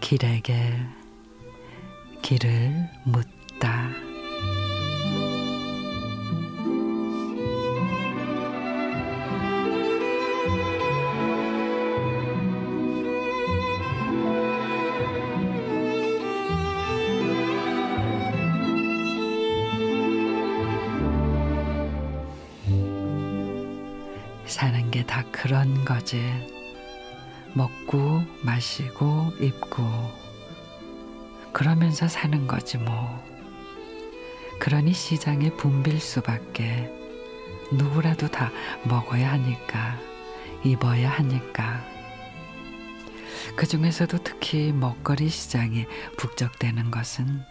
길에게 길을 묻다. 사는 게 다 그런 거지. 먹고 마시고 입고 그러면서 사는 거지 뭐. 그러니 시장에 붐빌 수밖에 누구라도 다 먹어야 하니까 입어야 하니까 그 중에서도 특히 먹거리 시장이 북적대는 것은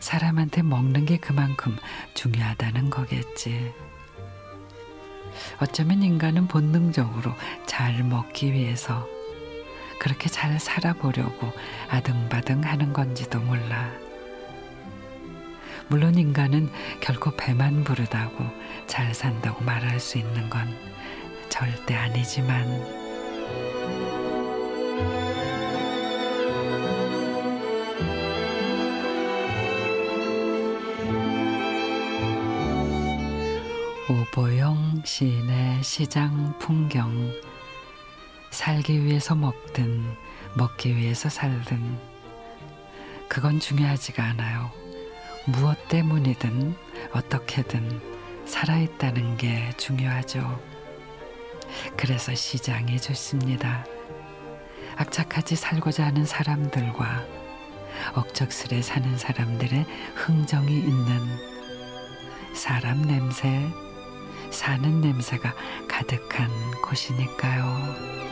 사람한테 먹는 게 그만큼 중요하다는 거겠지. 어쩌면 인간은 본능적으로 잘 먹기 위해서 그렇게 잘 살아보려고 아등바등 하는 건지도 몰라. 물론 인간은 결코 배만 부르다고 잘 산다고 말할 수 있는 건 절대 아니지만 오보영 시인의 시장 풍경 살기 위해서 먹든 먹기 위해서 살든 그건 중요하지가 않아요. 무엇 때문이든 어떻게든 살아있다는 게 중요하죠. 그래서 시장이 좋습니다. 악착같이 살고자 하는 사람들과 억척스레 사는 사람들의 흥정이 있는 사람 냄새, 사는 냄새가 가득한 곳이니까요.